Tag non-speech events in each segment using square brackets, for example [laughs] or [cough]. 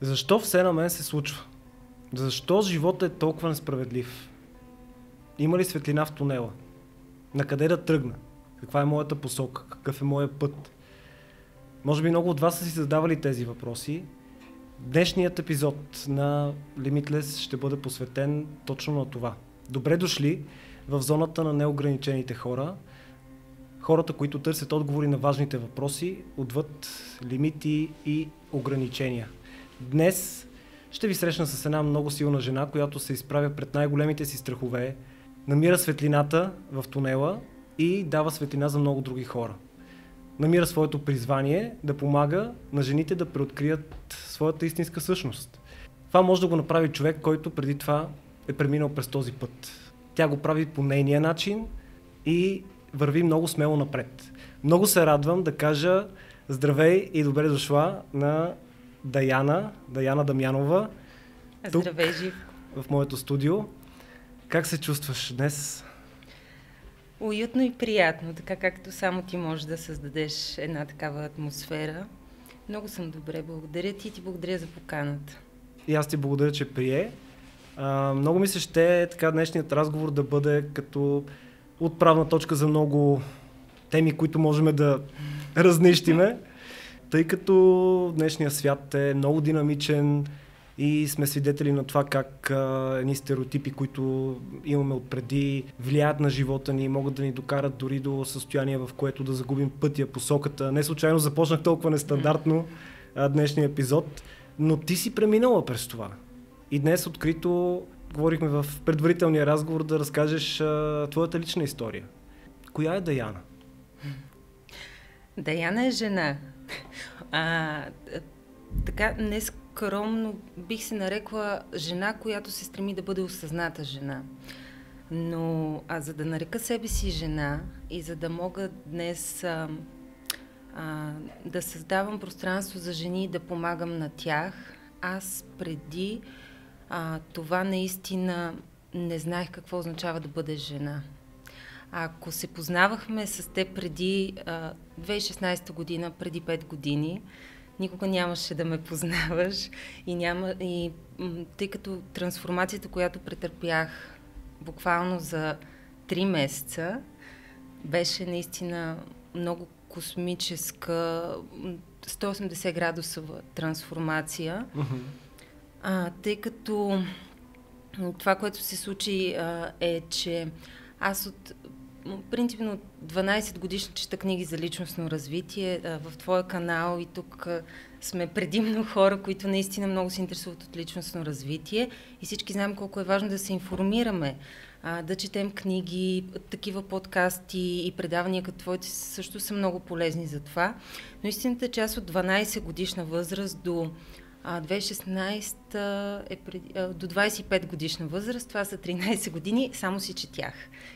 Защо все на мен се случва? Защо живота е толкова несправедлив? Има ли светлина в тунела? На къде да тръгна? Каква е моята посока? Какъв е моят път? Може би много от вас са си задавали тези въпроси. Днешният епизод на Limitless ще бъде посветен точно на това. Добре дошли в зоната на неограничените хора. Хората, които търсят отговори на важните въпроси, отвъд лимити и ограничения. Днес ще ви срещна с една много силна жена, която се изправя пред най-големите си страхове, намира светлината в тунела и дава светлина за много други хора. Намира своето призвание да помага на жените да преоткрият своята истинска същност. Това може да го направи човек, който преди това е преминал през този път. Тя го прави по нейния начин и върви много смело напред. Много се радвам да кажа здравей и добре дошла на Даяна, Даяна Дамянова. Здравей, Жив. В моето студио. Как се чувстваш днес? Уютно и приятно, така както само ти можеш да създадеш една такава атмосфера. Много съм добре, благодаря ти и ти благодаря за поканата. И аз ти благодаря, че прие. А, много ми се ще така днешният разговор да бъде като отправна точка за много теми, които можем да разнищиме, тъй като днешния свят е много динамичен, и сме свидетели на това как а, едни стереотипи, които имаме отпреди, влияят на живота ни и могат да ни докарат дори до състояние, в което да загубим пътя, посоката. Не случайно започнах толкова нестандартно днешния епизод, но ти си преминала през това. И днес открито говорихме в предварителния разговор да разкажеш а, твоята лична история. Коя е Даяна? Даяна е жена. А, така, днес скромно бих се нарекла жена, която се стреми да бъде осъзната жена. Но а за да нарека себе си жена и за да мога днес а, а, да създавам пространство за жени и да помагам на тях, аз преди а, това наистина не знаех какво означава да бъде жена. Ако се познавахме с те преди а, 2016 година, преди 5 години, никога нямаше да ме познаваш и, няма, и тъй като трансформацията, която претърпях буквално за 3 месеца, беше наистина много космическа, 180 градусова трансформация, mm-hmm. А, тъй като това, което се случи а, е, че аз от принципно 12 годишна чета книги за личностно развитие. В твоя канал и тук сме предимно хора, които наистина много се интересуват от личностно развитие и всички знаем колко е важно да се информираме, да четем книги, такива подкасти и предавания като твоите също са много полезни за това. Но истината е част от 12 годишна възраст до 2016 е преди, до 25 годишна възраст, това са 13 години, само си четях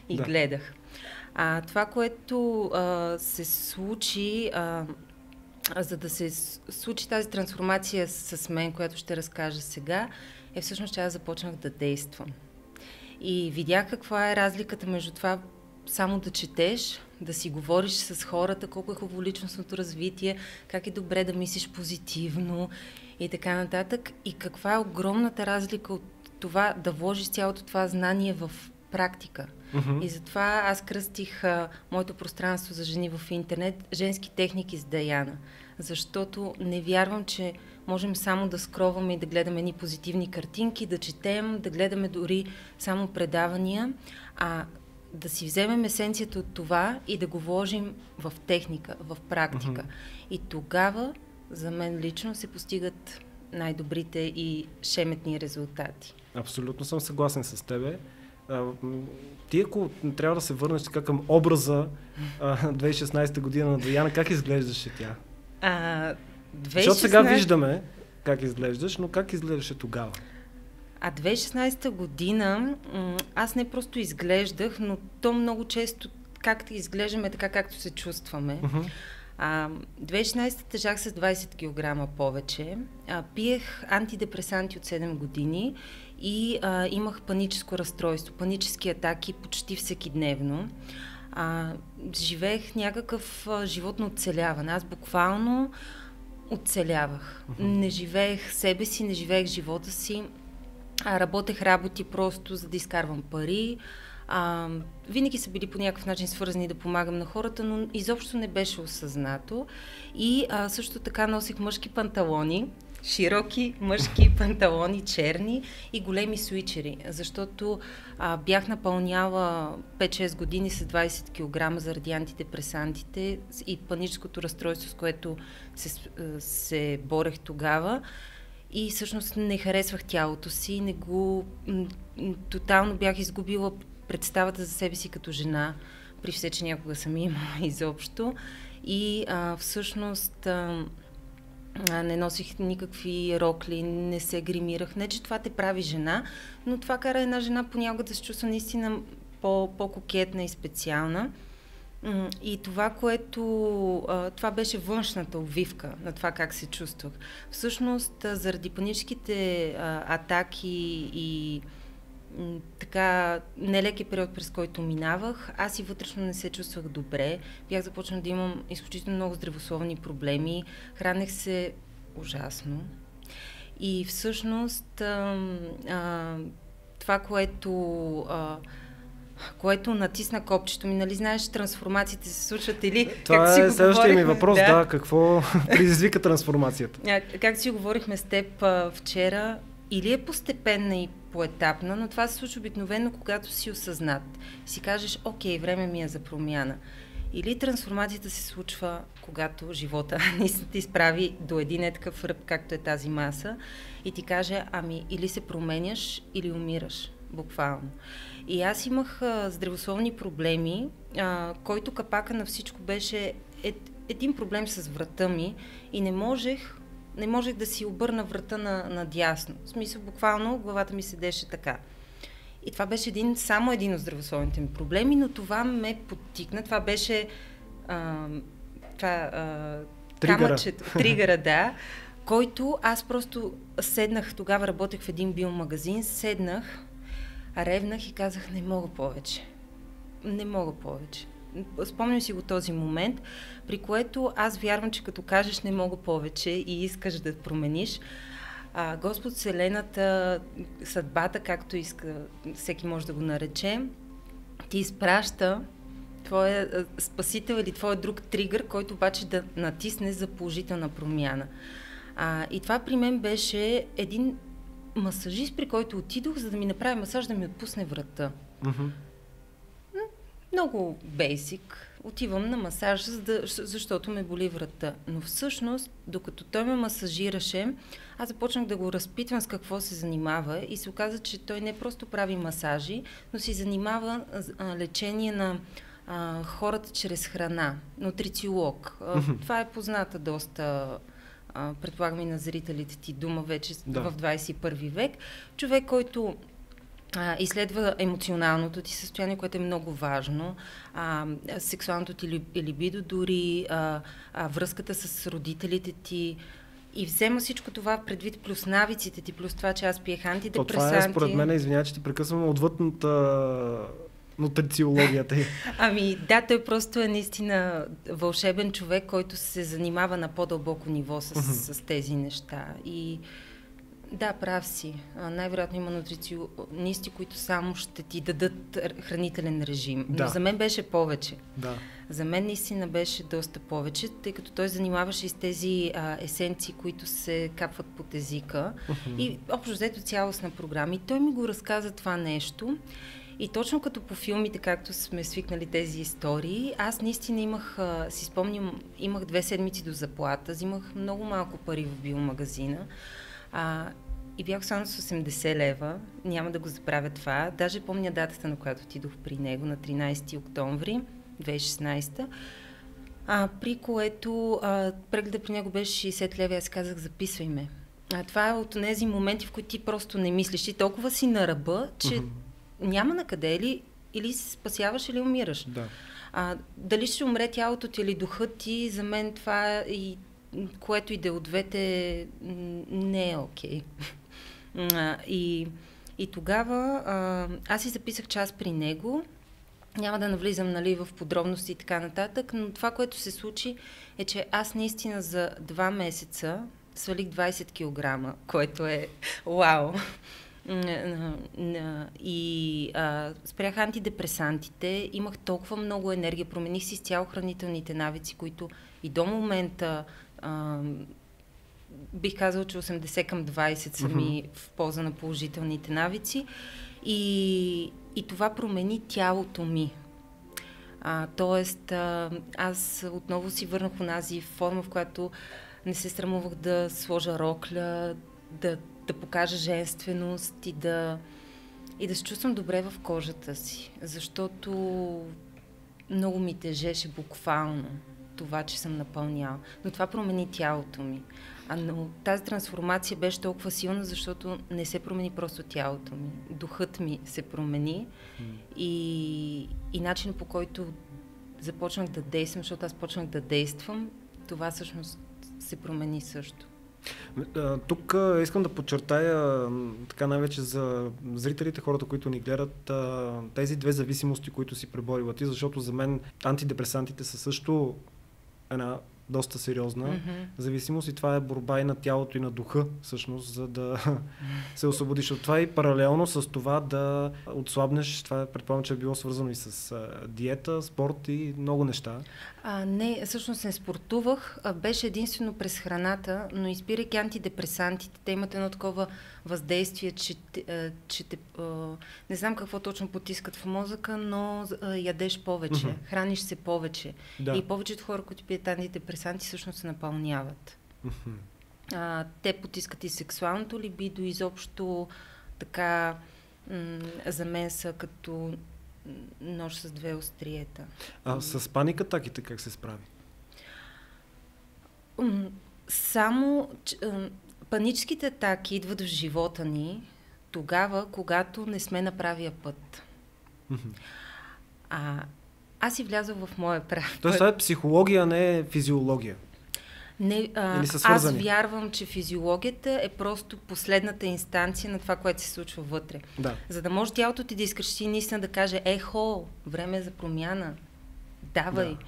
и да. гледах. А, това, което а, се случи, а, за да се случи тази трансформация с мен, която ще разкажа сега, е всъщност, че аз започнах да действам. И видях каква е разликата между това само да четеш, да си говориш с хората, колко е хубаво личностното развитие, как е добре да мислиш позитивно и така нататък. И каква е огромната разлика от това да вложиш цялото това знание в практика. Mm-hmm. И затова аз кръстих а, моето пространство за жени в интернет женски техники с Даяна. Защото не вярвам, че можем само да скроваме и да гледаме ни позитивни картинки, да четем, да гледаме дори само предавания, а да си вземем есенцията от това и да го вложим в техника, в практика. Mm-hmm. И тогава, за мен лично, се постигат най-добрите и шеметни резултати. Абсолютно съм съгласен с тебе. Ти ако трябва да се върнеш така към образа а, [laughs] 2016 година на Даяна, как изглеждаше тя? А, 2016... Защото сега виждаме как изглеждаш, но как изглеждаше тогава? А 2016 година аз не просто изглеждах, но то много често както изглеждаме, така както се чувстваме. Uh-huh. А, 2016 тежах с 20 кг повече. А, пиех антидепресанти от 7 години и а, имах паническо разстройство, панически атаки почти всеки дневно. а, живеех някакъв а, живот на оцеляване. Аз буквално оцелявах. Mm-hmm. Не живеех себе си, не живеех живота си. А, работех работи просто за да изкарвам пари. А, винаги са били по някакъв начин свързани да помагам на хората, но изобщо не беше осъзнато. И а, също така носих мъжки панталони, широки мъжки [laughs] панталони, черни и големи свичери, защото а, бях напълняла 5-6 години с 20 кг заради антидепресантите и паническото разстройство, с което се, се борех тогава. И всъщност не харесвах тялото си, не го... Тотално бях изгубила представата за себе си като жена, при все, че някога съм имала [laughs] изобщо. И а, всъщност а, не носих никакви рокли, не се гримирах. Не, че това те прави жена, но това кара една жена понякога да се чувства наистина по, по-кокетна и специална. И това, което... Това беше външната обвивка на това как се чувствах. Всъщност, заради паническите атаки и така нелеки период, през който минавах, аз и вътрешно не се чувствах добре. Бях започнала да имам изключително много здравословни проблеми. Хранех се ужасно. И всъщност а, а, това, което а, което натисна копчето ми, нали знаеш, трансформациите се случват или... Това как е следващия ми въпрос, да, да какво [laughs] предизвика трансформацията? Как си говорихме с теб а, вчера, или е постепенна и поетапна, но това се случва обикновено, когато си осъзнат. Си кажеш, окей, време ми е за промяна. Или трансформацията се случва, когато живота [laughs] ни се изправи до един е такъв ръб, както е тази маса, и ти каже, ами или се променяш, или умираш, буквално. И аз имах а, здравословни проблеми, а, който капака на всичко беше ед, един проблем с врата ми и не можех не можех да си обърна врата на, на дясно. В смисъл, буквално главата ми седеше така. И това беше един, само един от здравословните ми проблеми, но това ме подтикна. Това беше а, това, а, тригъра. Камъчето, [laughs] тригъра, да, който аз просто седнах, тогава работех в един биомагазин, седнах, ревнах и казах, не мога повече. Не мога повече. Спомням си го този момент, при което аз вярвам, че като кажеш не мога повече и искаш да промениш, а, Господ Вселената, съдбата, както иска, всеки може да го нарече, ти изпраща твоя спасител или твой друг тригър, който обаче да натисне за положителна промяна. А, и това при мен беше един масажист, при който отидох, за да ми направи масаж, да ми отпусне врата. Mm-hmm. Много бейсик. Отивам на масаж, защото ме боли врата. Но всъщност, докато той ме масажираше, аз започнах да го разпитвам с какво се занимава и се оказа, че той не просто прави масажи, но си занимава а, лечение на а, хората чрез храна. Нутрициолог. А, това е позната доста предполагам и на зрителите ти дума вече да. в 21 век. Човек, който а, изследва емоционалното ти състояние, което е много важно, а, сексуалното ти либидо, дори а, а, връзката с родителите ти, и взема всичко това предвид, плюс навиците ти, плюс това, че аз пиех антидепресанти. То това е според мен, извинявай, че ти прекъсвам отвъдната нутрициологията. [laughs] ами да, той просто е наистина вълшебен човек, който се занимава на по-дълбоко ниво с, с тези неща. И да, прав си. най-вероятно има нутриционисти, които само ще ти дадат хранителен режим. Да. Но за мен беше повече. Да. За мен наистина беше доста повече, тъй като той занимаваше и с тези а, есенции, които се капват под езика. Uh-huh. И общо взето цялостна програма. И той ми го разказа това нещо. И точно като по филмите, както сме свикнали тези истории, аз наистина имах, а, си спомням, имах две седмици до заплата, взимах много малко пари в биомагазина. А, и бях само с 80 лева, няма да го забравя това. Даже помня датата, на която отидох при него, на 13 октомври 2016 а, при което а, прегледа при него беше 60 лева и аз казах, записвай ме. А, това е от тези моменти, в които ти просто не мислиш. И толкова си на ръба, че uh-huh. няма на къде или, или се спасяваш, или умираш. Да. А, дали ще умре тялото ти или духът ти, за мен това е и което и да е от двете не е окей. [laughs] Okay. и, и тогава аз си записах час при него Няма да навлизам нали, в подробности и така нататък, но това, което се случи е, че аз наистина за два месеца свалих 20 кг, [laughs] което е вау. И а, спрях антидепресантите, имах толкова много енергия, промених си изцяло хранителните навици, които и до момента а, бих казал, че 80 към 20 са ми mm-hmm. в полза на положителните навици. И, и това промени тялото ми. А, тоест, а, аз отново си върнах онази форма, в която не се срамувах да сложа рокля, да, да покажа женственост и да, и да се чувствам добре в кожата си. Защото много ми тежеше буквално това, че съм напълняла. Но това промени тялото ми. А, но тази трансформация беше толкова силна, защото не се промени просто тялото ми. Духът ми се промени mm. и, и начинът по който започнах да действам, защото аз почнах да действам, това всъщност се промени също. Тук искам да подчертая така най-вече за зрителите, хората, които ни гледат, тези две зависимости, които си преборила ти, защото за мен антидепресантите са също една доста сериозна mm-hmm. зависимост и това е борба и на тялото и на духа, всъщност, за да [laughs] се освободиш от това и паралелно с това да отслабнеш, това предполагам, че е било свързано и с диета, спорт и много неща. А, не, всъщност не спортувах, а беше единствено през храната, но изпирайки антидепресантите, те имат едно такова въздействие, че, че те, не знам какво точно потискат в мозъка, но ядеш повече, mm-hmm. храниш се повече. Да. И повечето хора, които пият антидепресанти, всъщност се напълняват. Mm-hmm. А, те потискат и сексуалното либидо, изобщо така м- за мен са като нож с две остриета. А с паника атаките как се справи? Само паническите атаки идват в живота ни тогава, когато не сме на правия път. А, аз си влязох в моя прав. Тоест, това е психология, не е физиология. Не, а, аз вярвам, че физиологията е просто последната инстанция на това, което се случва вътре. Да. За да може тялото ти да изкрещи наистина да каже, ехо, време е за промяна, давай. Да.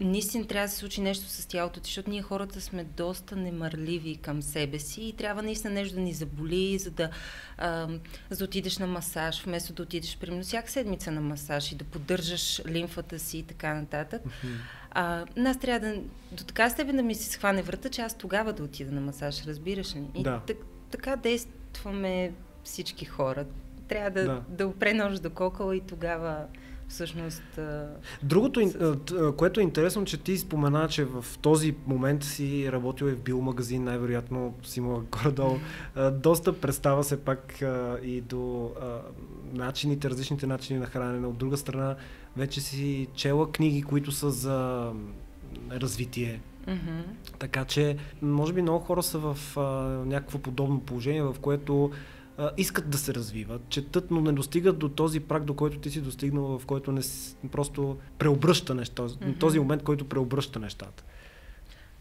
Наистина трябва да се случи нещо с тялото ти, защото ние хората сме доста немърливи към себе си и трябва наистина нещо да ни заболи, за да, а, за да отидеш на масаж, вместо да отидеш примерно всяка седмица на масаж и да поддържаш лимфата си и така нататък. Mm-hmm а, нас трябва да, до така степен да ми се схване врата, че аз тогава да отида на масаж, разбираш ли? И да. так, така действаме всички хора. Трябва да, да. да опре нож до кокала и тогава всъщност... Другото, което е интересно, че ти спомена, че в този момент си работил и в биомагазин, най-вероятно си имала [laughs] горе-долу. Доста представа се пак и до начините, различните начини на хранене. От друга страна, вече си чела книги, които са за развитие. Mm-hmm. Така че, може би много хора са в а, някакво подобно положение, в което а, искат да се развиват, четат, но не достигат до този прак, до който ти си достигнал, в който не просто преобръща неща, mm-hmm. този момент, който преобръща нещата.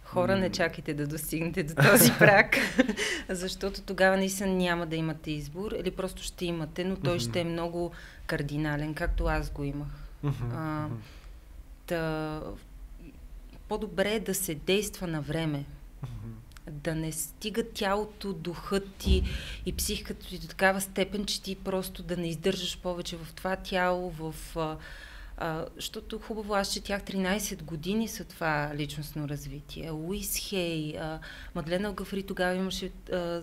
Хора, не чакайте да достигнете до този [laughs] прак, защото тогава наистина няма да имате избор или просто ще имате, но той ще е много кардинален, както аз го имах. А, да, по-добре е да се действа на време. Да не стига тялото, духът ти и психиката ти до такава степен, че ти просто да не издържаш повече в това тяло, в а, а, защото хубаво, аз четях 13 години са това личностно развитие. Луис Хей, а, Мадлена Гафри тогава имаше а,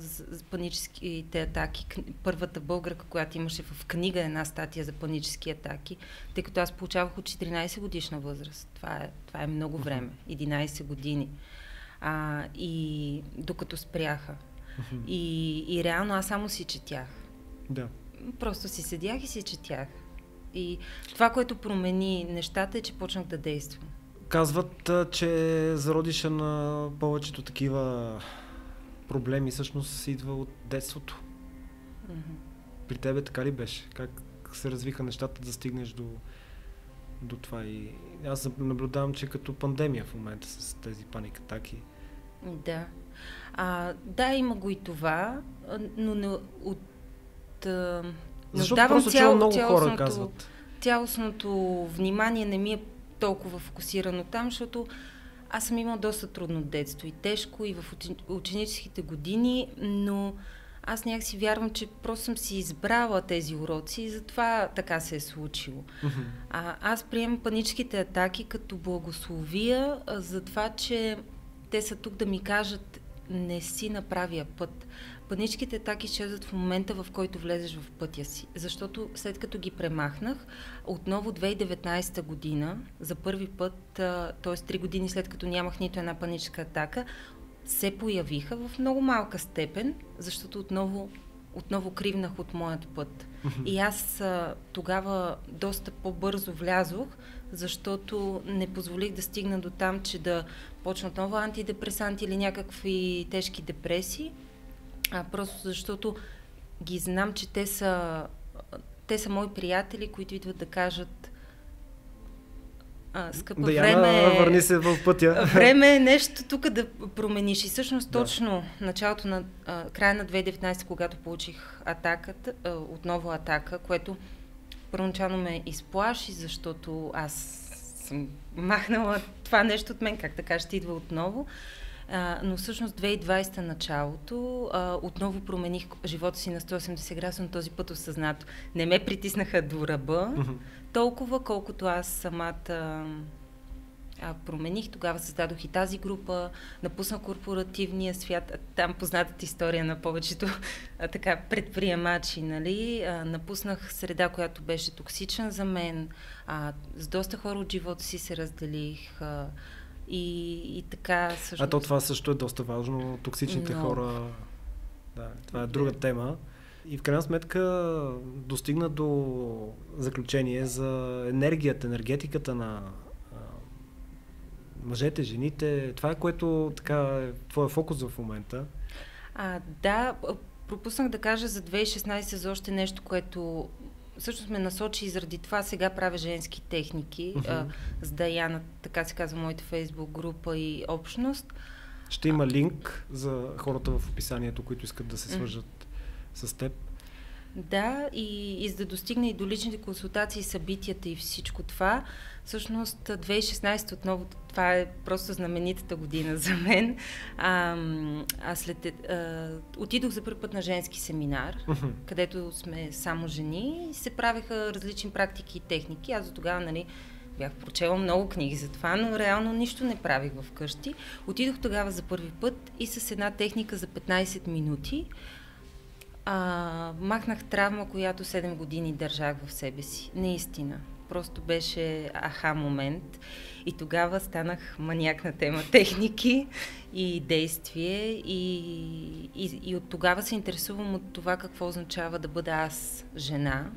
паническите атаки. Първата българка, която имаше в книга една статия за панически атаки, тъй като аз получавах от 14 годишна възраст. Това е, това е много време. 11 години. А, и докато спряха. И, и реално аз само си четях. Да. Просто си седях и си четях. И това, което промени нещата е, че почнах да действам. Казват, че зародиша на повечето такива проблеми всъщност идва от детството. Mm-hmm. При тебе така ли беше? Как се развиха нещата да стигнеш до, до това? И аз наблюдавам, че като пандемия в момента с тези паникатаки. Да. А, да, има го и това, но не от... Защото давам просто цял, много хора казват. цялостното внимание не ми е толкова фокусирано там, защото аз съм имала доста трудно детство и тежко и в ученическите години, но аз някак си вярвам, че просто съм си избрала тези уроци и затова така се е случило. Mm-hmm. А, аз приемам паническите атаки като благословия за това, че те са тук да ми кажат не си на правия път. Паническите атаки изчезват в момента, в който влезеш в пътя си. Защото след като ги премахнах, отново 2019 година, за първи път, т.е. 3 години след като нямах нито една паническа атака, се появиха в много малка степен, защото отново, отново кривнах от моят път. И аз а, тогава доста по-бързо влязох, защото не позволих да стигна до там, че да почна отново антидепресанти или някакви тежки депресии, а просто защото ги знам, че те са, те са мои приятели, които идват да кажат а, скъпа Даяна, време. върни се в пътя. [laughs] Време е нещо тук да промениш. И всъщност точно да. началото на а, края на 2019, когато получих атаката, а, отново атака, което първоначално ме изплаши, защото аз съм махнала това нещо от мен, как така ще идва отново. А, но всъщност 2020 началото а, отново промених живота си на 180 градуса, но този път осъзнато. Не ме притиснаха до ръба, mm-hmm. толкова колкото аз самата а, промених. Тогава създадох и тази група, напуснах корпоративния свят, там познатата история на повечето а, така предприемачи, нали? А, напуснах среда, която беше токсична за мен, а, с доста хора от живота си се разделих, а, и, и така всъщност... А то това също е доста важно. Токсичните Но... хора... Да, това е друга тема. И в крайна сметка достигна до заключение за енергията, енергетиката на а, мъжете, жените. Това е което така е твоя фокус в момента. А, да, пропуснах да кажа за 2016 за още нещо, което всъщност ме насочи и заради това сега правя женски техники uh-huh. а, с Даяна, така се казва моята фейсбук група и общност. Ще има линк за хората в описанието, които искат да се свържат uh-huh. с теб. Да, и, и за да достигне и до личните консултации, събитията и всичко това, всъщност 2016 отново, това е просто знаменитата година за мен. А, а след, а, отидох за първи път на женски семинар, където сме само жени и се правеха различни практики и техники. Аз до тогава, нали, бях прочела много книги за това, но реално нищо не правих вкъщи. Отидох тогава за първи път и с една техника за 15 минути а, махнах травма, която 7 години държах в себе си. Наистина. Просто беше аха момент. И тогава станах маняк на тема техники и действие. И, и, и от тогава се интересувам от това какво означава да бъда аз жена.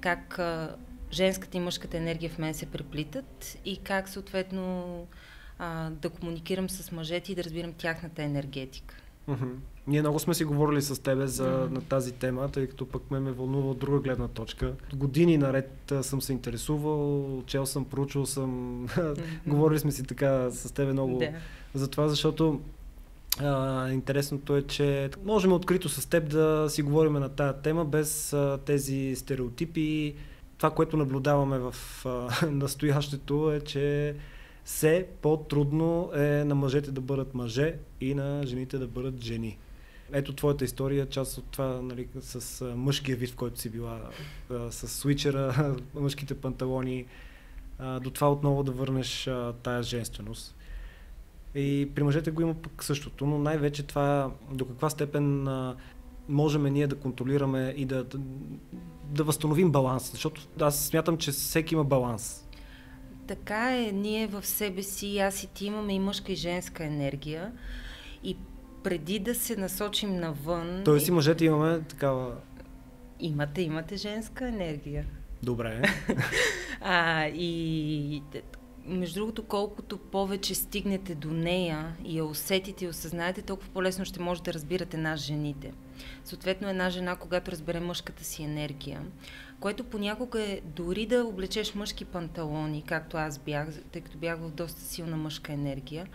Как а, женската и мъжката енергия в мен се преплитат и как съответно а, да комуникирам с мъжете и да разбирам тяхната енергетика. Mm-hmm. Ние много сме си говорили с тебе за, mm-hmm. на тази тема, тъй като пък ме ме вълнува от друга гледна точка. Години наред съм се интересувал, чел съм, проучвал съм, [laughs] mm-hmm. говорили сме си така с тебе много yeah. за това, защото а, интересното е, че можем открито с теб да си говорим на тая тема без а, тези стереотипи. Това, което наблюдаваме в а, [laughs] настоящето е, че все по-трудно е на мъжете да бъдат мъже и на жените да бъдат жени. Ето твоята история, част от това нали, с мъжкия вид, в който си била, с свичера, [laughs] мъжките панталони, до това отново да върнеш тая женственост. И при мъжете го има пък същото, но най-вече това до каква степен можем ние да контролираме и да, да, да възстановим баланс, защото аз смятам, че всеки има баланс така е, ние в себе си, аз и ти имаме и мъжка и женска енергия. И преди да се насочим навън... Тоест и мъжете имаме такава... Имате, имате женска енергия. Добре. [laughs] а, и между другото, колкото повече стигнете до нея и я усетите и осъзнаете, толкова по-лесно ще може да разбирате нас жените. Съответно, една жена, когато разбере мъжката си енергия, което понякога е дори да облечеш мъжки панталони, както аз бях, тъй като бях в доста силна мъжка енергия,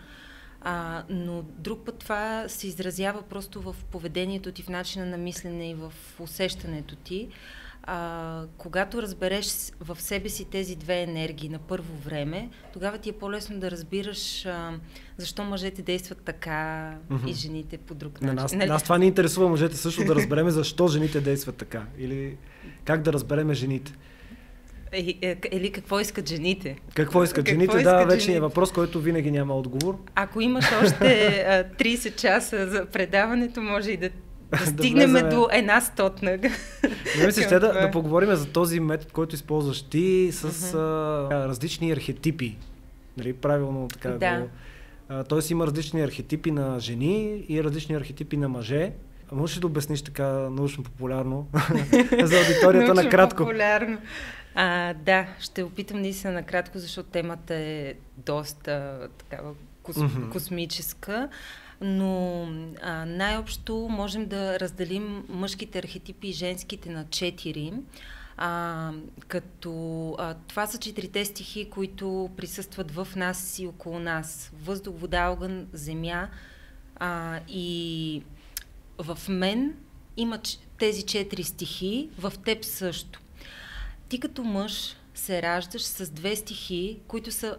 а, но друг път това се изразява просто в поведението ти, в начина на мислене и в усещането ти. а, когато разбереш в себе си тези две енергии на първо време, тогава ти е по-лесно да разбираш а, защо мъжете действат така mm-hmm. и жените по друг начин. На нас, нали? нас това ни интересува мъжете също да разбереме защо жените действат така или как да разбереме жените. Е, е, или какво искат жените? Какво искат жените? Какво да, вече е въпрос, който винаги няма отговор. Ако имаш [laughs] още а, 30 часа за предаването, може и да да стигнем да до една стотна. Не [laughs] мисля, ще да, да поговорим за този метод, който използваш ти с uh-huh. а, различни архетипи. Нали, правилно така да. го... Тоест има различни архетипи на жени и различни архетипи на мъже. А можеш ли да обясниш така научно-популярно [laughs] за аудиторията накратко? Популярно. А, да, ще опитам наистина накратко, защото темата е доста такава кос, mm-hmm. космическа. Но а, най-общо можем да разделим мъжките архетипи и женските на четири. А, като а, това са четирите стихи, които присъстват в нас и около нас. Въздух, вода, огън, земя. А, и в мен има тези четири стихи, в теб също. Ти като мъж се раждаш с две стихи, които са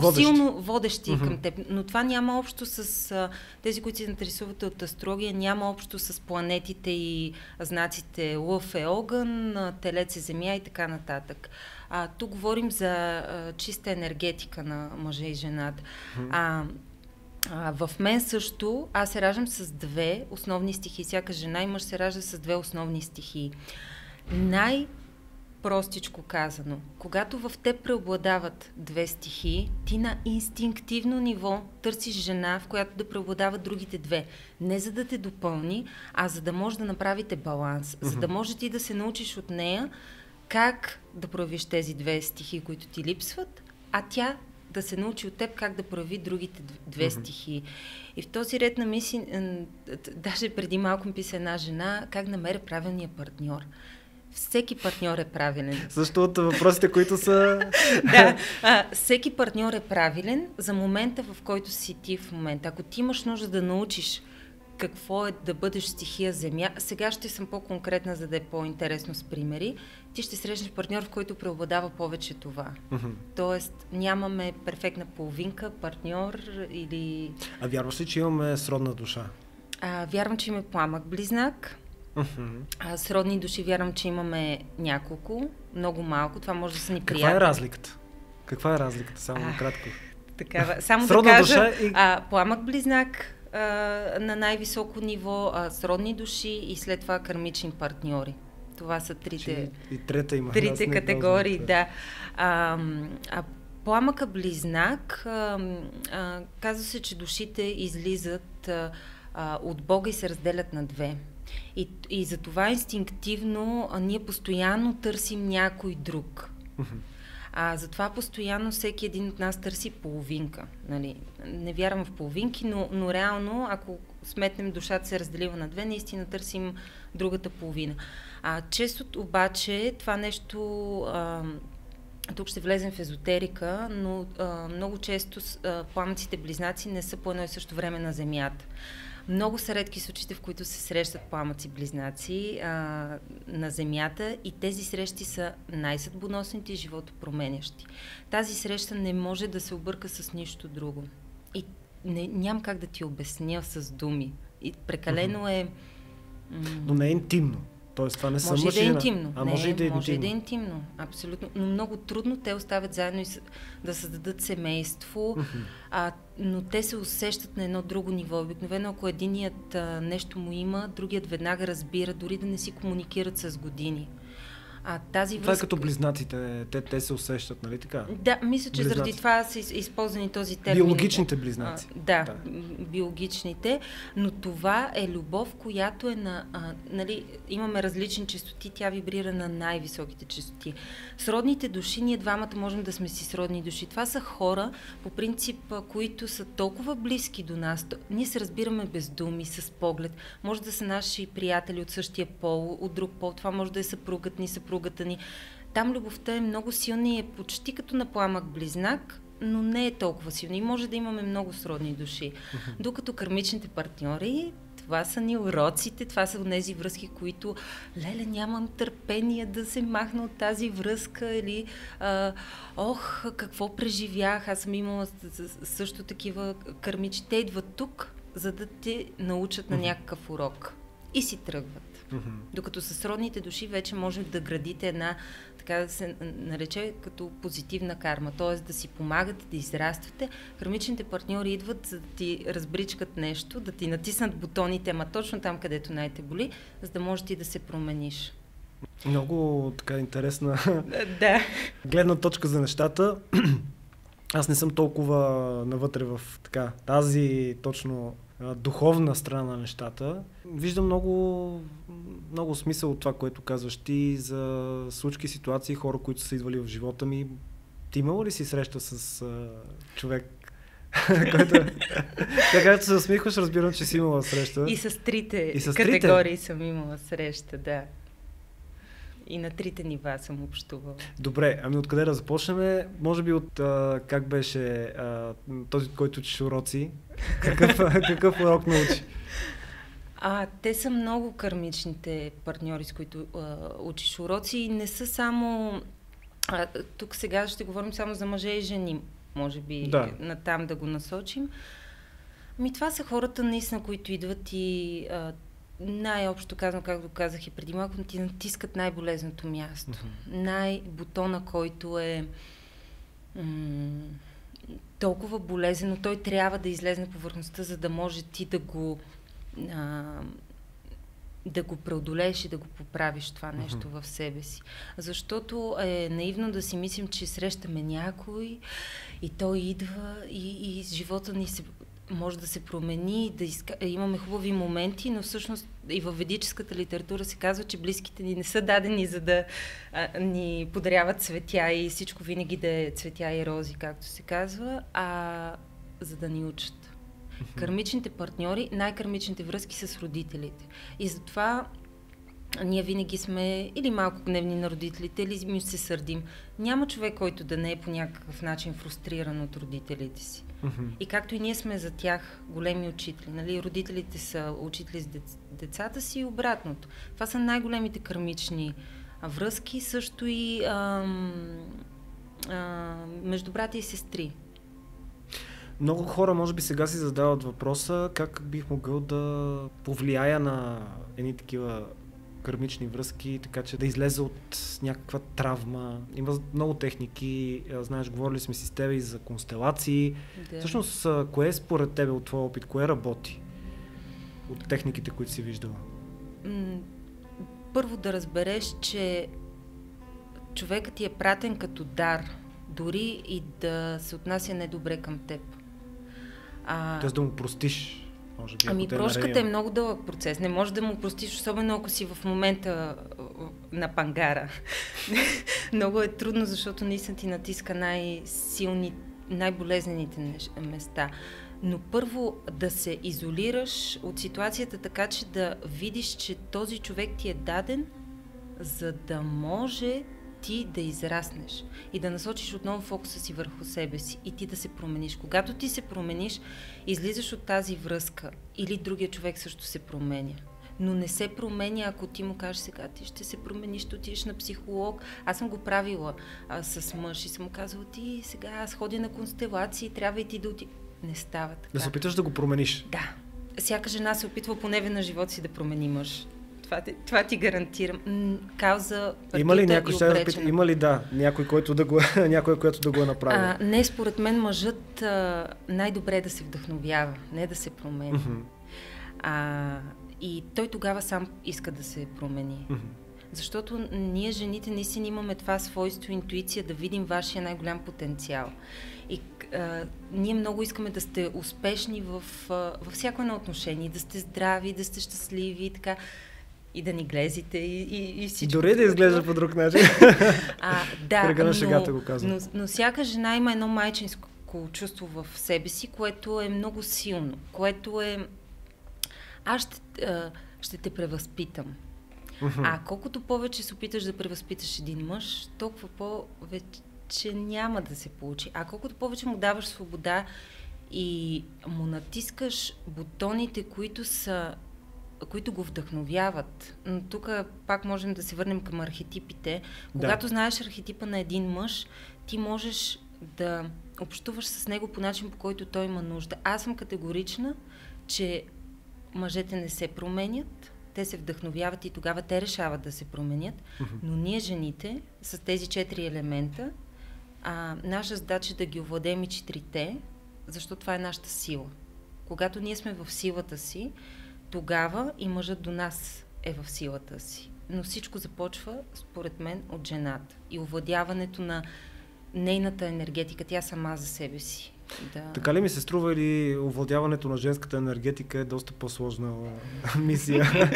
по-силно водещи, водещи mm-hmm. към теб. Но това няма общо с а, тези, които се интересуват от астрология, няма общо с планетите и знаците Лъв е огън, Телец е земя и така нататък. А, тук говорим за а, чиста енергетика на мъжа и жената. Mm-hmm. А, а, в мен също аз се раждам с две основни стихи. Всяка жена и мъж се ражда с две основни стихи. Най- простичко казано, когато в теб преобладават две стихи, ти на инстинктивно ниво търсиш жена, в която да преобладават другите две. Не за да те допълни, а за да може да направите баланс, mm-hmm. за да може ти да се научиш от нея как да проявиш тези две стихи, които ти липсват, а тя да се научи от теб как да прави другите две mm-hmm. стихи. И в този ред на мисли, даже преди малко ми писа една жена, как намеря правилния партньор всеки партньор е правилен. Също от въпросите, които са... [laughs] да, а, всеки партньор е правилен за момента, в който си ти в момента. Ако ти имаш нужда да научиш какво е да бъдеш стихия земя, сега ще съм по-конкретна, за да е по-интересно с примери, ти ще срещнеш партньор, в който преобладава повече това. Mm-hmm. Тоест, нямаме перфектна половинка, партньор или... А вярваш ли, че имаме сродна душа? А, вярвам, че имаме пламък близнак, а, сродни души вярвам, че имаме няколко, много малко. Това може да са ни приятели. Каква е разликата? Каква е разликата? Само а, кратко. Такава. Само [laughs] Сродна да кажа, душа и... а, пламък близнак а, на най-високо ниво, а, сродни души и след това кармични партньори. Това са трите, и трета има. трите категории. Да. А, а пламъка близнак, а, а, казва се, че душите излизат а, а, от Бога и се разделят на две. И, и за това инстинктивно а, ние постоянно търсим някой друг. А затова постоянно всеки един от нас търси половинка. Нали? Не вярвам в половинки, но, но реално, ако сметнем душата се разделива на две, наистина търсим другата половина. А често обаче това нещо... А, тук ще влезем в езотерика, но а, много често а, пламъците близнаци не са по едно и също време на Земята. Много са редки случаите, в които се срещат пламъци близнаци а, на Земята и тези срещи са най-съдбоносните и животопроменящи. Тази среща не може да се обърка с нищо друго. И не, нямам как да ти обясня с думи. И прекалено е... М- Но не е интимно. Тоест, това не са може и да е интимно. А не, може и да е може интимно. да е интимно, абсолютно. Но много трудно те оставят заедно и да създадат семейство, mm-hmm. а, но те се усещат на едно друго ниво. Обикновено, ако единият а, нещо му има, другият веднага разбира, дори да не си комуникират с години. А тази това е като близнаците, те, те се усещат, нали така? Да, мисля, че Близнаци. заради това са използвани този термин. Биологичните близнаци. А, да, да, биологичните, но това е любов, която е на... А, нали, имаме различни частоти, тя вибрира на най-високите частоти. Сродните души, ние двамата можем да сме си сродни души. Това са хора, по принцип, които са толкова близки до нас. Ние се разбираме без думи, с поглед. Може да са наши приятели от същия пол, от друг пол. Това може да е съпругът ни, съпруг съпругата ни. Там любовта е много силна и е почти като на пламък близнак, но не е толкова силно и може да имаме много сродни души. Докато кармичните партньори, това са ни уроците, това са тези връзки, които, леле, нямам търпение да се махна от тази връзка или, а, ох, какво преживях, аз съм имала също такива кърмичи. Те идват тук, за да те научат на някакъв урок и си тръгват. Докато с родните души вече може да градите една така да се нарече като позитивна карма, т.е. да си помагате, да израствате. Кармичните партньори идват за да ти разбричкат нещо, да ти натиснат бутоните, ама точно там, където най-те боли, за да можеш ти да се промениш. Много така интересна да. гледна точка за нещата. [clears throat] Аз не съм толкова навътре в така, тази точно духовна страна на нещата. Виждам много, много смисъл от това, което казваш ти за случки, ситуации, хора, които са идвали в живота ми. Ти имала ли си среща с а, човек, [laughs] който... така, че се усмихваш, разбирам, че си имала среща. И с трите и с категории трите? съм имала среща, да. И на трите нива съм общувала. Добре, ами откъде да започнем? Може би от а, как беше а, този, който учиш уроци. Какъв, [laughs] какъв урок научи? А, те са много кармичните партньори, с които а, учиш уроци и не са само... А, тук сега ще говорим само за мъже и жени, може би да. на там да го насочим. Ами това са хората наистина, които идват и а, най-общо казвам, както казах и преди малко, ти натискат най-болезното място. Mm-hmm. Най-бутона, който е м- толкова болезен, но той трябва да излезе на повърхността, за да може ти да го а, да го преодолееш и да го поправиш това нещо mm-hmm. в себе си. Защото е наивно да си мислим, че срещаме някой и той идва и, и живота ни се може да се промени, да иска... Е, имаме хубави моменти, но всъщност и в ведическата литература се казва, че близките ни не са дадени за да а, ни подаряват цветя и всичко винаги да е цветя и рози, както се казва, а за да ни учат. Кармичните партньори, най-кармичните връзки с родителите. И затова ние винаги сме или малко гневни на родителите, или ми се сърдим. Няма човек, който да не е по някакъв начин фрустриран от родителите си. Mm-hmm. И както и ние сме за тях големи учители. Нали? Родителите са учители с децата си и обратното. Това са най-големите кармични връзки, също и ам, а, между брати и сестри. Много хора може би сега си задават въпроса как бих могъл да повлияя на едни такива кармични връзки, така че да излезе от някаква травма. Има много техники, знаеш, говорили сме си с теб и за констелации. Да. Всъщност, кое е според тебе от твоя опит, кое работи от техниките, които си виждала? Първо да разбереш, че човекът ти е пратен като дар, дори и да се отнася недобре към теб. А... Тоест да му простиш. Може би, ами прошката е много дълъг процес. Не можеш да му простиш, особено ако си в момента на пангара. [laughs] много е трудно, защото наистина ти натиска най-силни, най-болезнените места. Но първо да се изолираш от ситуацията така, че да видиш, че този човек ти е даден, за да може ти да израснеш и да насочиш отново фокуса си върху себе си и ти да се промениш. Когато ти се промениш, излизаш от тази връзка или другия човек също се променя. Но не се променя, ако ти му кажеш сега, ти ще се промениш, ще отидеш на психолог. Аз съм го правила а, с мъж и съм му казала, ти сега аз ходя на констелации, трябва и ти да отидеш. Не става така. Да се опиташ да го промениш. Да. Всяка жена се опитва поне на живота си да промени мъж. Това, това ти гарантирам. Кауза Има ли някой, ще да пита, има ли да, някой, който да го, [laughs] някой, който да го е направил? А, не, според мен мъжът а, най-добре е да се вдъхновява, не да се промени. Mm-hmm. А, и той тогава сам иска да се промени. Mm-hmm. Защото ние, жените, наистина имаме това свойство, интуиция да видим вашия най-голям потенциал. И а, ние много искаме да сте успешни в, а, във всяко едно отношение, да сте здрави, да сте щастливи и така и да ни глезите и, и, и всичко. Дори да изглежда по друг начин. [laughs] а, да, но, шегата го казвам. Но, но всяка жена има едно майчинско чувство в себе си, което е много силно, което е аз ще, а, ще те превъзпитам. А колкото повече се опиташ да превъзпиташ един мъж, толкова повече че няма да се получи. А колкото повече му даваш свобода и му натискаш бутоните, които са които го вдъхновяват. Но тук пак можем да се върнем към архетипите. Когато да. знаеш архетипа на един мъж, ти можеш да общуваш с него по начин, по който той има нужда. Аз съм категорична, че мъжете не се променят, те се вдъхновяват и тогава те решават да се променят, но ние жените с тези четири елемента, а, наша задача е да ги овладеем и четирите, защото това е нашата сила. Когато ние сме в силата си, тогава и мъжът до нас е в силата си. Но всичко започва, според мен, от жената и овладяването на нейната енергетика, тя сама за себе си. Да. Така ли ми се струва или овладяването на женската енергетика е доста по-сложна [laughs] мисия? [laughs]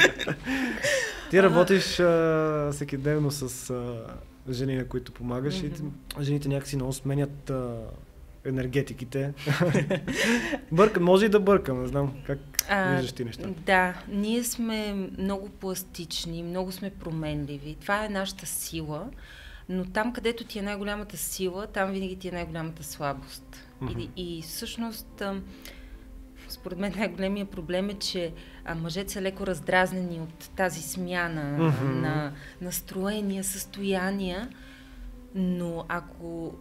Ти работиш а, всеки дневно с а, жени, на които помагаш mm-hmm. и жените някакси много сменят а, енергетиките. Бърка, може и да бъркам, не знам как а, виждаш ти нещата. Да, ние сме много пластични, много сме променливи. Това е нашата сила, но там, където ти е най-голямата сила, там винаги ти е най-голямата слабост. Mm-hmm. И, и всъщност, според мен най-големия проблем е, че а, мъжете са леко раздразнени от тази смяна mm-hmm. на настроения, състояния, но ако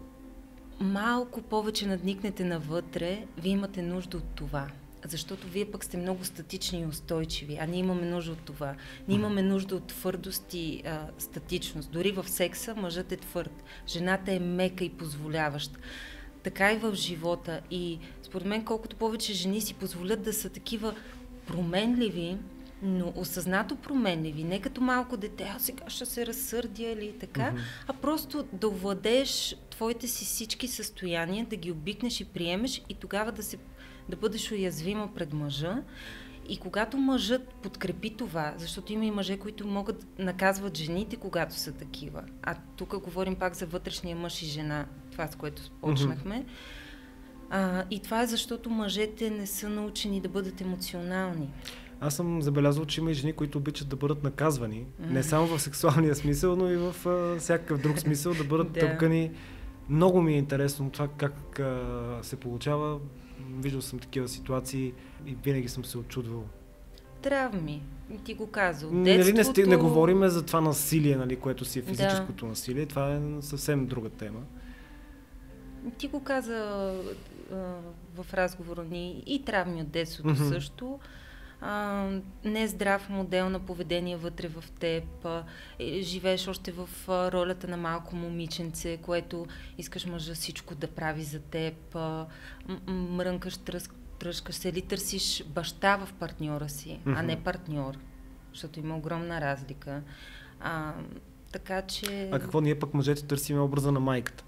малко повече надникнете навътре, вие имате нужда от това. Защото вие пък сте много статични и устойчиви, а ние имаме нужда от това. Ние имаме нужда от твърдост и а, статичност. Дори в секса мъжът е твърд, жената е мека и позволяваща. Така и в живота. И според мен, колкото повече жени си позволят да са такива променливи, но осъзнато променливи, не като малко дете, а сега ще се разсърдя или така, mm-hmm. а просто да овладееш твоите си всички състояния, да ги обикнеш и приемеш и тогава да, се, да бъдеш уязвима пред мъжа. И когато мъжът подкрепи това, защото има и мъже, които могат да наказват жените, когато са такива. А тук говорим пак за вътрешния мъж и жена, това с което почнахме. Mm-hmm. А, и това е защото мъжете не са научени да бъдат емоционални. Аз съм забелязал, че има и жени, които обичат да бъдат наказвани. Mm. Не само в сексуалния смисъл, но и в а, всякакъв друг смисъл, да бъдат [laughs] да. тъпкани. Много ми е интересно това как а, се получава. Виждал съм такива ситуации и винаги съм се очудвал. Травми. Ти го казал. Нали не, не, не говорим за това насилие, нали, което си е физическото да. насилие. Това е съвсем друга тема. Ти го каза а, в разговора ни и травми от детството mm-hmm. също а, нездрав модел на поведение вътре в теб, а, е, живееш още в а, ролята на малко момиченце, което искаш мъжа всичко да прави за теб, а, мрънкаш, тръск, тръжкаш се или търсиш баща в партньора си, mm-hmm. а не партньор, защото има огромна разлика. А, така че... А какво ние пък мъжете търсим образа на майката?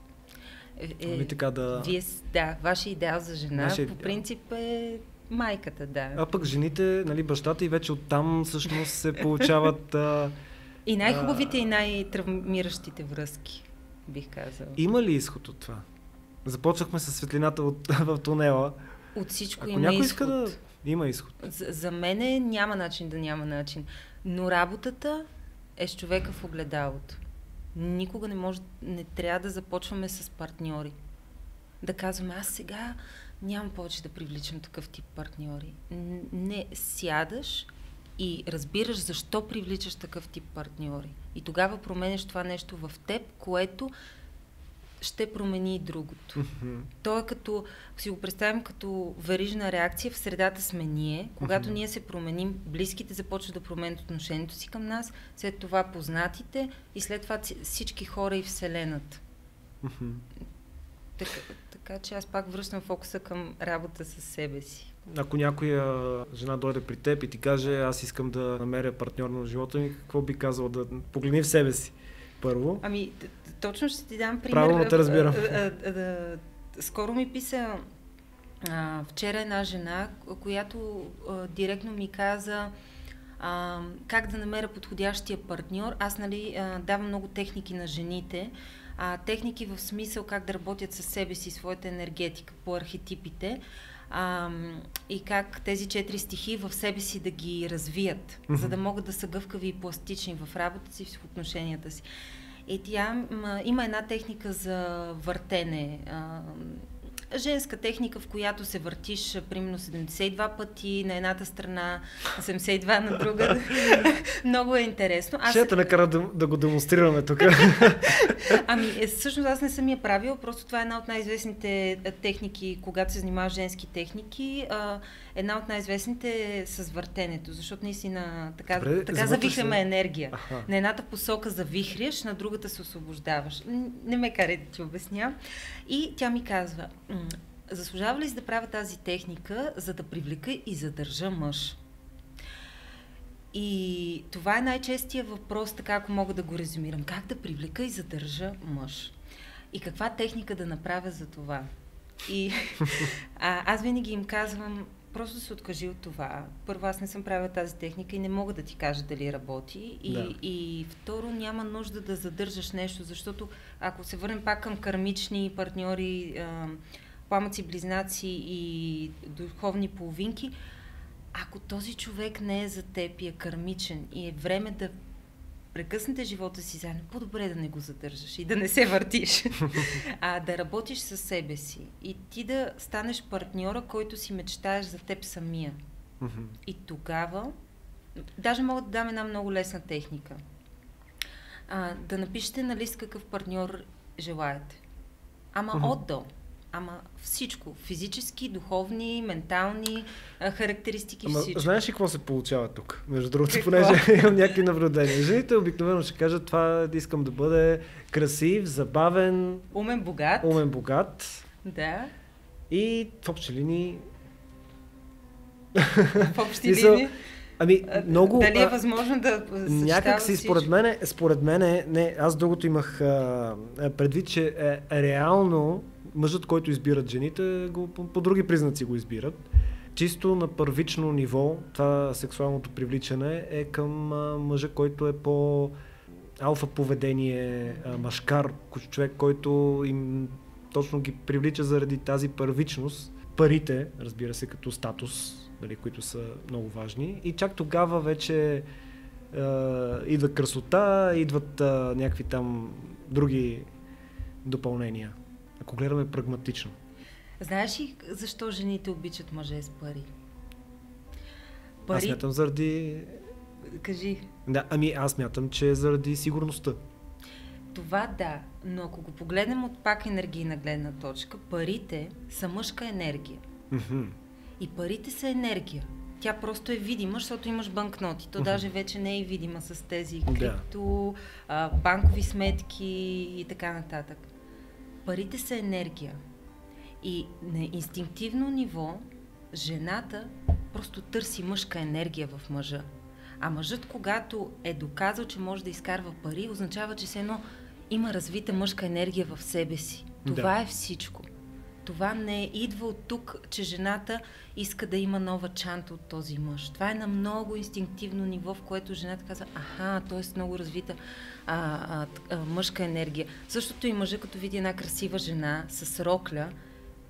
Е, е, нали така да... Вие, да, вашия идеал за жена Нашия по принцип е Майката, да. А пък жените, нали, бащата и вече оттам всъщност се получават... А, и най-хубавите а... и най-травмиращите връзки, бих казал. Има ли изход от това? Започнахме с светлината от, [laughs] в тунела. От всичко Ако има някой изход. Иска да... Има изход. За, за мен няма начин да няма начин. Но работата е с човека в огледалото. Никога не може, не трябва да започваме с партньори. Да казваме, аз сега нямам повече да привличам такъв тип партньори. Не сядаш и разбираш защо привличаш такъв тип партньори. И тогава променяш това нещо в теб, което ще промени и другото. Mm-hmm. То е като, ако си го представим като верижна реакция, в средата сме ние. Когато mm-hmm. ние се променим, близките започват да променят отношението си към нас, след това познатите и след това всички хора и Вселената. Mm-hmm. Така, така че аз пак връщам фокуса към работа с себе си. Ако някоя жена дойде при теб и ти каже, аз искам да намеря партньор на живота ми, какво би казал? Да погледни в себе си първо. Ами, точно ще ти дам пример. Правилно те разбирам. Скоро ми писа а, вчера една жена, която а, директно ми каза а, как да намеря подходящия партньор. Аз нали, а, давам много техники на жените, а, техники в смисъл как да работят със себе си, своята енергетика по архетипите а, и как тези четири стихи в себе си да ги развият, mm-hmm. за да могат да са гъвкави и пластични в работата си, в отношенията си. И тя м, има една техника за въртене. А, женска техника, в която се въртиш примерно 72 пъти на едната страна, 72 на друга. [laughs] Много е интересно. Аз... Ще те накара да, да го демонстрираме тук. [laughs] ами, е, всъщност аз не съм я правил, просто това е една от най-известните техники, когато се занимава женски техники. А, една от най-известните е с въртенето, защото наистина така, Добре, така завихляме енергия. Аха. На едната посока завихряш, на другата се освобождаваш. Не ме карай да ти обясня. И тя ми казва, заслужава ли се да правя тази техника, за да привлека и задържа мъж? И това е най-честия въпрос, така ако мога да го резюмирам. Как да привлека и задържа мъж? И каква техника да направя за това? И [laughs] а, аз винаги им казвам, просто се откажи от това. Първо, аз не съм правила тази техника и не мога да ти кажа дали работи. И, да. и второ, няма нужда да задържаш нещо, защото ако се върнем пак към кармични партньори, пламъци, близнаци и духовни половинки, ако този човек не е за теб и е кармичен и е време да прекъснете живота си заедно, по-добре да не го задържаш и да не се въртиш, [laughs] а да работиш със себе си и ти да станеш партньора, който си мечтаеш за теб самия. и тогава, даже мога да дам една много лесна техника. А, да напишете на лист какъв партньор желаете. Ама mm-hmm. отдал. Ама всичко. Физически, духовни, ментални а, характеристики, Ама, всичко. Знаеш ли какво се получава тук? Между другото, какво? понеже [laughs] имам някакви наблюдения. Жените обикновено ще кажат това искам да бъде красив, забавен. Умен, богат. Умен, богат. Да. И в общи линии... В общи [laughs] линии? Ами, много... Дали е възможно да Някак си, според мен, според мен, не, аз другото имах а, предвид, че е, реално мъжът, който избират жените, го, по, по други признаци го избират. Чисто на първично ниво, това сексуалното привличане е към а, мъжа, който е по алфа поведение, а, машкар, човек, който им точно ги привлича заради тази първичност. Парите, разбира се, като статус, нали, които са много важни. И чак тогава вече е, идва красота, идват е, някакви там други допълнения. Ако гледаме прагматично. Знаеш ли защо жените обичат мъже с пари? пари? Аз смятам заради... Кажи. Да, ами аз смятам, че е заради сигурността. Това да, но ако го погледнем от пак енергийна гледна точка, парите са мъжка енергия. Mm-hmm. И парите са енергия. Тя просто е видима, защото имаш банкноти. То uh-huh. даже вече не е видима с тези крипто, а, банкови сметки и така нататък. Парите са енергия. И на инстинктивно ниво жената просто търси мъжка енергия в мъжа. А мъжът, когато е доказал, че може да изкарва пари, означава, че се едно има развита мъжка енергия в себе си. Това да. е всичко това не идва от тук, че жената иска да има нова чанта от този мъж. Това е на много инстинктивно ниво, в което жената казва, аха, т.е. много развита а, а, а, мъжка енергия. Същото и мъжа, като види една красива жена с рокля,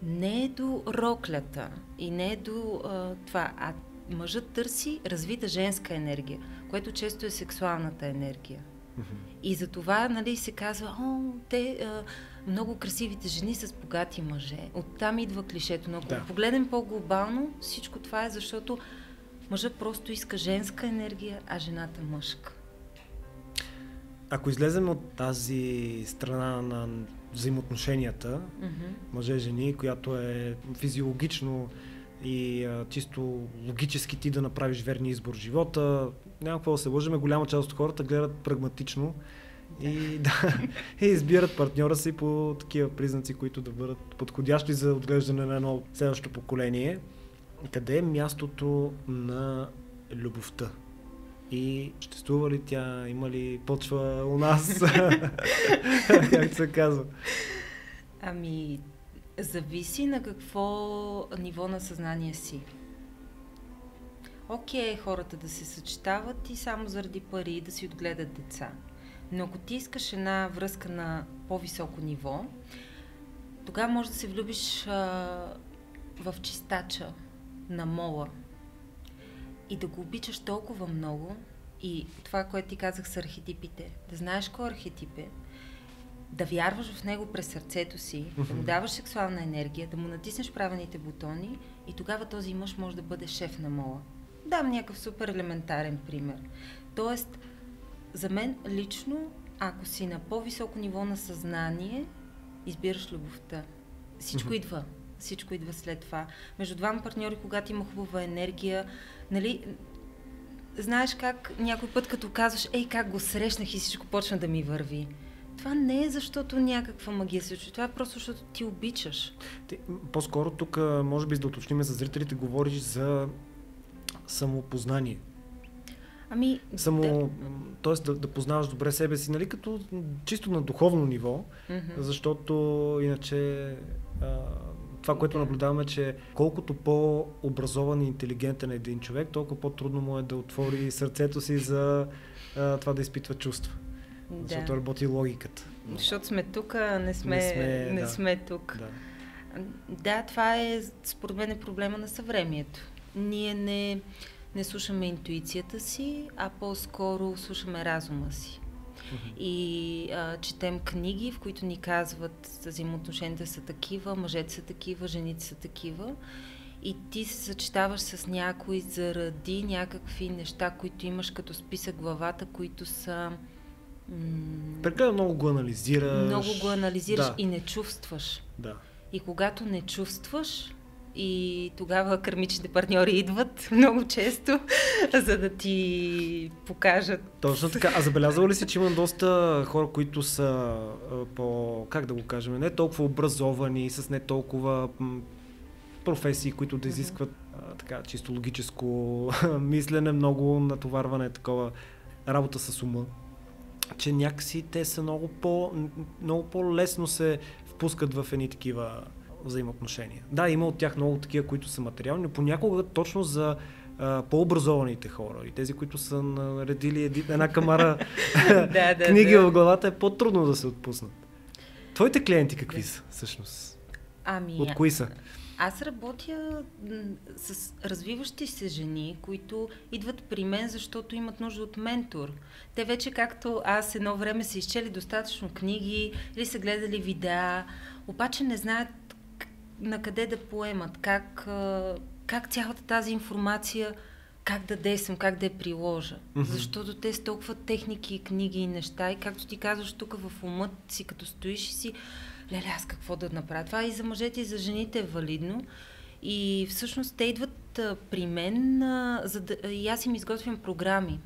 не е до роклята и не е до а, това, а мъжът търси развита женска енергия, което често е сексуалната енергия. И за това нали, се казва, о, те, а, много красивите жени с богати мъже. Оттам идва клишето. Но ако да. погледнем по-глобално, всичко това е защото мъжът просто иска женска енергия, а жената мъжка. Ако излезем от тази страна на взаимоотношенията, mm-hmm. мъже-жени, която е физиологично и а, чисто логически ти да направиш верния избор в живота, няма какво да се лъжиме, голяма част от хората гледат прагматично и, да, [laughs] и избират партньора си по такива признаци, които да бъдат подходящи за отглеждане на едно следващо поколение. Къде е мястото на любовта? И съществува ли тя? Има ли почва у нас? [laughs] как се казва? Ами, зависи на какво ниво на съзнание си. Окей, okay, хората да се съчетават и само заради пари да си отгледат деца. Но ако ти искаш една връзка на по-високо ниво, тогава може да се влюбиш а, в чистача на мола и да го обичаш толкова много и това, което ти казах с архетипите, да знаеш кой архетип е, да вярваш в него през сърцето си, да му даваш сексуална енергия, да му натиснеш правените бутони и тогава този мъж може да бъде шеф на мола. Дам някакъв супер елементарен пример. Тоест, за мен лично, ако си на по-високо ниво на съзнание, избираш любовта. Всичко идва. Всичко идва след това. Между двама партньори, когато има хубава енергия, нали, знаеш как някой път, като казваш, ей, как го срещнах и всичко почна да ми върви. Това не е защото някаква магия се случва, това е просто защото ти обичаш. Ти, по-скоро тук, може би, за да уточним за зрителите, говориш за самопознание. Ами, Само, да. т.е. Да, да познаваш добре себе си, нали, като чисто на духовно ниво, mm-hmm. защото иначе а, това, което наблюдаваме, че колкото по-образован и интелигентен е един човек, толкова по-трудно му е да отвори сърцето си за а, това да изпитва чувства. Да. Защото работи логиката. Защото сме тук, а не сме, не сме, не да. сме тук. Да. да, това е според мен е проблема на съвремието. Ние не, не слушаме интуицията си, а по-скоро слушаме разума си. Mm-hmm. И а, четем книги, в които ни казват взаимоотношенията са такива, мъжете са такива, жените са такива. И ти се съчетаваш с някой заради някакви неща, които имаш като списък главата, които са Прекалено много го анализираш. Много го анализираш да. и не чувстваш. Да. И когато не чувстваш, и тогава кърмичните партньори идват много често, за да ти покажат. Точно така. А забелязала ли си, че има доста хора, които са по, как да го кажем, не толкова образовани, с не толкова професии, които да изискват а, така чисто логическо мислене, много натоварване, такова работа с ума че някакси те са много, по, много по-лесно се впускат в едни такива взаимоотношения. Да, има от тях много такива, които са материални, но понякога точно за по-образованите хора и тези, които са наредили еди, една камара [laughs] да, да, книги да. в главата, е по-трудно да се отпуснат. Твоите клиенти какви са всъщност? Ами, от кои са? Аз работя с развиващи се жени, които идват при мен, защото имат нужда от ментор. Те вече, както аз едно време са изчели достатъчно книги или са гледали видеа, обаче не знаят на къде да поемат, как, как цялата тази информация, как да действам, как да я приложа. Mm-hmm. Защото те са толкова техники, книги и неща и както ти казваш тук в умът си, като стоиш и си, леле, аз какво да направя. Това и за мъжете, и за жените е валидно. И всъщност те идват а, при мен, а, за да, и аз им изготвям програми.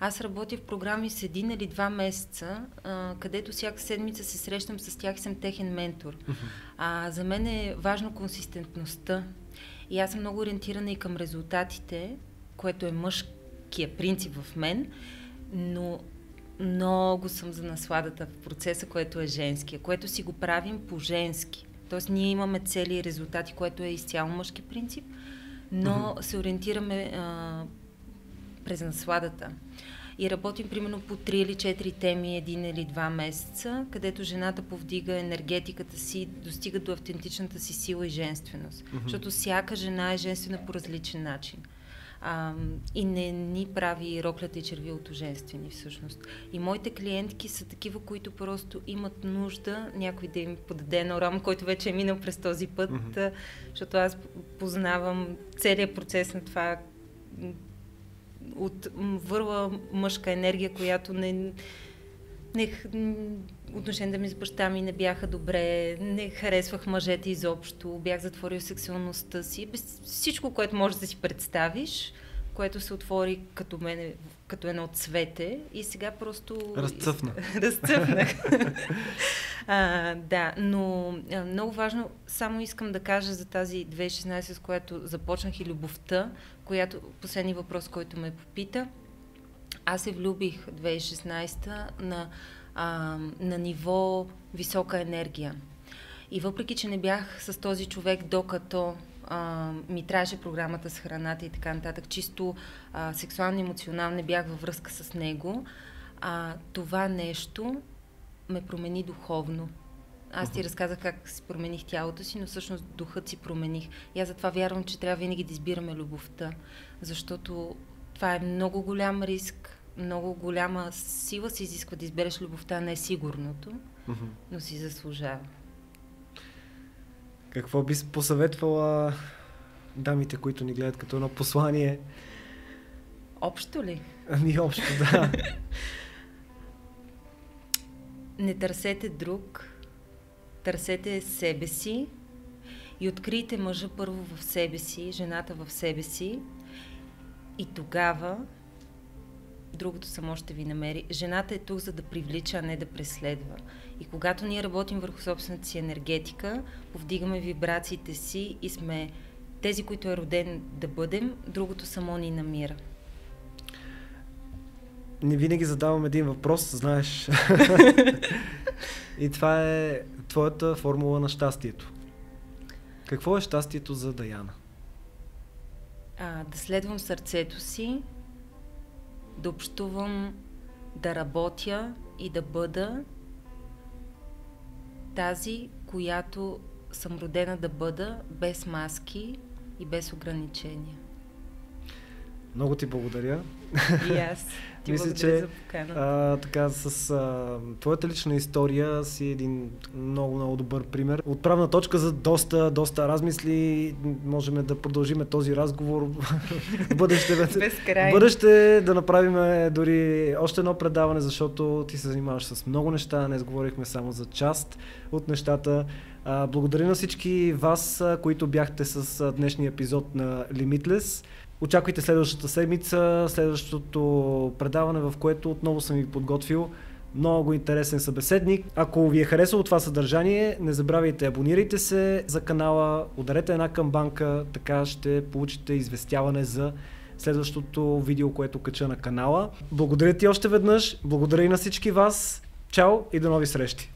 Аз работя в програми с един или два месеца, а, където всяка седмица се срещам с тях и съм техен ментор. А, за мен е важно консистентността. И аз съм много ориентирана и към резултатите, което е мъжкия принцип в мен, но много съм за насладата в процеса, което е женския, което си го правим по-женски. Тоест ние имаме цели и резултати, което е изцяло мъжки принцип, но mm-hmm. се ориентираме а, през насладата. И работим примерно по 3 или 4 теми един или два месеца, където жената повдига енергетиката си, достига до автентичната си сила и женственост. Mm-hmm. Защото всяка жена е женствена по различен начин а, и не ни прави роклята и червилото женствени всъщност. И моите клиентки са такива, които просто имат нужда някой да им подаде едно рамо, който вече е минал през този път, mm-hmm. защото аз познавам целият процес на това от върла мъжка енергия, която не не, отношенията ми с баща ми не бяха добре, не харесвах мъжете изобщо, бях затворил сексуалността си, без всичко, което можеш да си представиш, което се отвори като мене, като едно цвете и сега просто... Разцъфна. [laughs] Разцъфнах. а, да, но а, много важно, само искам да кажа за тази 2016, с която започнах и любовта, която, последния въпрос, който ме попита – аз се влюбих 2016 на, а, на ниво висока енергия. И въпреки, че не бях с този човек, докато а, ми трябваше програмата с храната и така нататък, чисто а, сексуално емоционално не бях във връзка с него, а, това нещо ме промени духовно. Аз ти разказах как си промених тялото си, но всъщност духът си промених. И аз затова вярвам, че трябва винаги да избираме любовта, защото това е много голям риск, много голяма сила се изисква да избереш любовта, не сигурното. но си заслужава. Какво би посъветвала дамите, които ни гледат като едно послание? Общо ли? Ами общо, да. [laughs] Не търсете друг, търсете себе си и открийте мъжа първо в себе си, жената в себе си и тогава другото само ще ви намери. Жената е тук за да привлича, а не да преследва. И когато ние работим върху собствената си енергетика, повдигаме вибрациите си и сме тези, които е роден да бъдем, другото само ни намира. Не винаги задавам един въпрос, знаеш. [laughs] и това е твоята формула на щастието. Какво е щастието за Даяна? А, да следвам сърцето си, да общувам, да работя и да бъда тази, която съм родена да бъда, без маски и без ограничения. Много ти благодаря. И аз. Ти Мисля, че а, така, с а, твоята лична история си един много, много добър пример. Отправна точка за доста, доста размисли. Можем да продължим този разговор. бъдеще, [laughs] бъдеще да направим дори още едно предаване, защото ти се занимаваш с много неща. Днес говорихме само за част от нещата. А, благодаря на всички вас, които бяхте с днешния епизод на Limitless. Очаквайте следващата седмица, следващото предаване, в което отново съм ви подготвил много интересен събеседник. Ако ви е харесало това съдържание, не забравяйте, абонирайте се за канала, ударете една камбанка, така ще получите известяване за следващото видео, което кача на канала. Благодаря ти още веднъж, благодаря и на всички вас. Чао и до нови срещи!